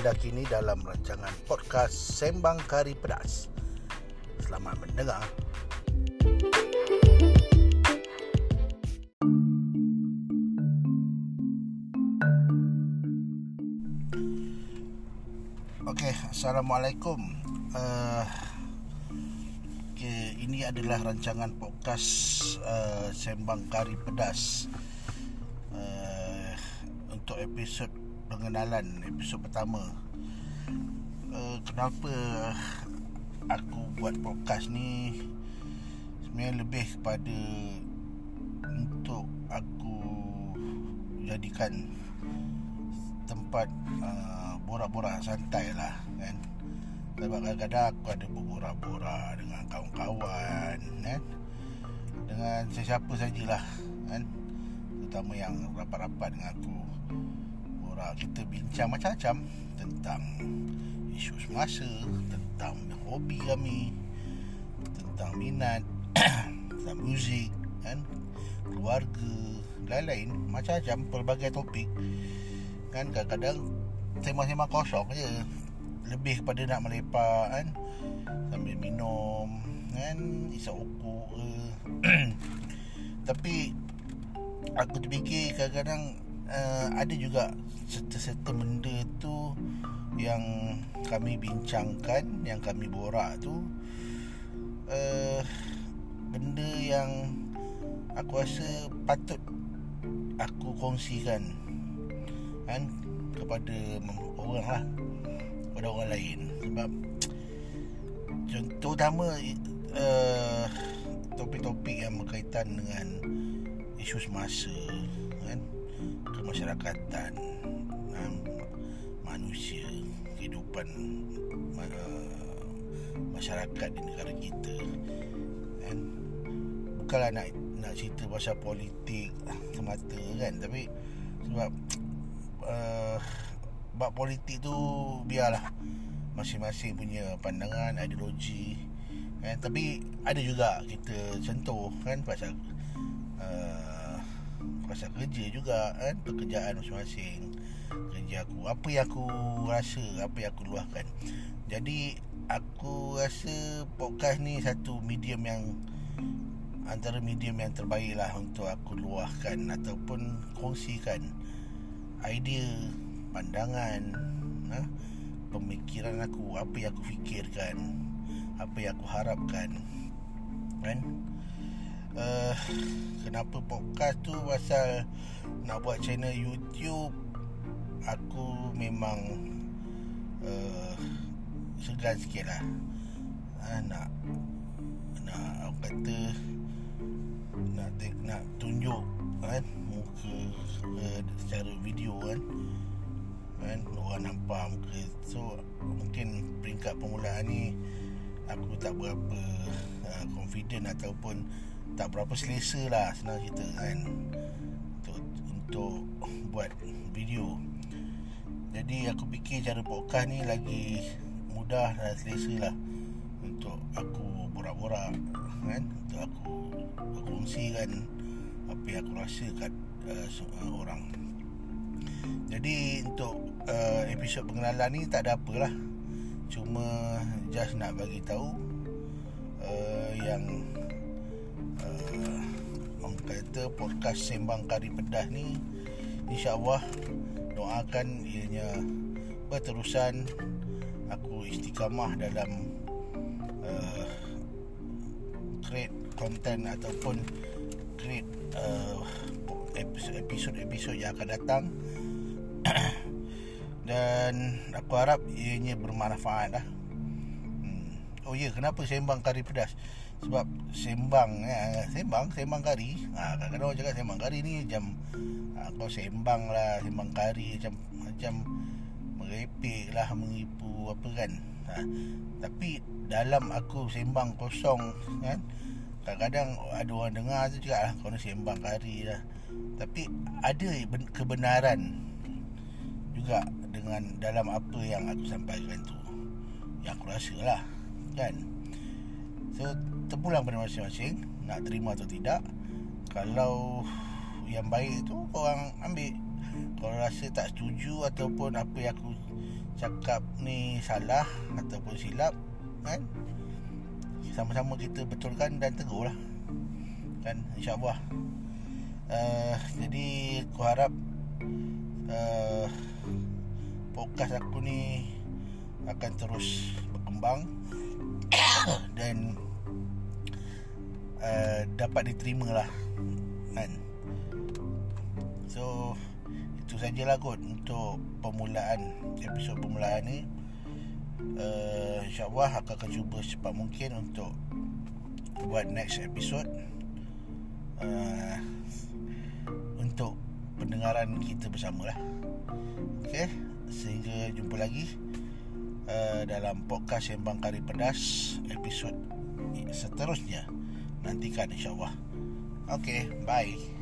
anda kini dalam rancangan podcast Sembang Kari Pedas. Selamat mendengar. Okey, Assalamualaikum. Uh, okay, ini adalah rancangan podcast uh, Sembang Kari Pedas. Uh, untuk episod pengenalan, episod pertama. Uh, kenapa aku buat podcast ni? Sebenarnya lebih kepada untuk aku jadikan tempat uh, borak-borak santai lah kan? Sebab kadang-kadang aku ada berborak-borak dengan kawan-kawan kan? Dengan sesiapa sajalah kan? Terutama yang rapat-rapat dengan aku borak kita bincang macam-macam tentang isu semasa tentang hobi kami tentang minat tentang muzik kan? Keluarga lain-lain macam-macam pelbagai topik. Kan kadang-kadang sembang-sembang kosong je. Lebih kepada nak melepak kan? Sambil minum kan? Isap okok ke. Tapi aku terfikir kadang-kadang uh, ada juga serta-serta benda tu yang kami bincangkan yang kami borak tu. Uh, benda yang aku rasa patut aku kongsikan kan kepada orang lah kepada orang lain. Sebab contoh utama uh, topik-topik yang berkaitan dengan isu semasa kemasyarakatan um, manusia kehidupan uh, masyarakat di negara kita kan? Bukanlah nak nak cerita pasal politik semata kan? Tapi sebab uh, bab politik tu biarlah masing-masing punya pandangan ideologi kan? Tapi ada juga kita sentuh kan? Pasal uh, pasal kerja juga kan pekerjaan masing-masing kerja aku apa yang aku rasa apa yang aku luahkan jadi aku rasa podcast ni satu medium yang antara medium yang terbaik lah untuk aku luahkan ataupun kongsikan idea, pandangan, ha? pemikiran aku, apa yang aku fikirkan, apa yang aku harapkan. Kan? Uh, kenapa podcast tu? Pasal nak buat channel YouTube. Aku memang uh, segan sikit lah. Ha, nak nak kata nak nak tunjuk kan muka uh, secara video kan. Kan orang nampak muka. So mungkin peringkat permulaan ni aku tak berapa uh, confident ataupun tak berapa selesa lah senang cerita kan. Untuk untuk buat video. Jadi aku fikir cara podcast ni lagi mudah dan selesa lah. Untuk aku borak-borak kan. Untuk aku kongsikan apa yang aku rasa kat uh, orang. Jadi untuk uh, episod pengenalan ni tak ada apalah cuma just nak bagi tahu uh, yang uh, orang kata podcast sembang kari pedas ni insyaallah doakan ianya berterusan aku istiqamah dalam uh, create content ataupun create uh, episod-episod yang akan datang dan aku harap ianya bermanfaat lah. Oh ya, kenapa sembang kari pedas? Sebab sembang ya, sembang sembang kari. Ha, kadang-kadang orang cakap sembang kari ni macam ha, kau sembang lah sembang kari macam macam merepek lah menipu apa kan. Ha, tapi dalam aku sembang kosong kan kadang-kadang ada orang dengar tu cakap lah kau nak sembang kari lah. Tapi ada kebenaran juga dengan dalam apa yang aku sampaikan tu yang aku rasa lah kan? So terpulang pada masing-masing nak terima atau tidak kalau yang baik tu orang ambil. Kalau rasa tak setuju Ataupun apa yang aku Cakap ni salah Ataupun silap Kan? Sama-sama kita betulkan Dan tegur lah. Kan? InsyaAllah. Uh, Jadi Aku harap uh, Podcast aku ni Akan terus Berkembang Dan uh, Dapat diterima lah Kan. So Itu sajalah kot Untuk Permulaan Episod permulaan ni. Uh, InsyaAllah Aku akan cuba Secepat mungkin Untuk Buat next episode uh, Untuk Pendengaran kita bersama lah Okay Sehingga jumpa lagi uh, Dalam podcast Sembang Kari Pedas Episod Seterusnya. Nantikan insyaAllah. Okay Bye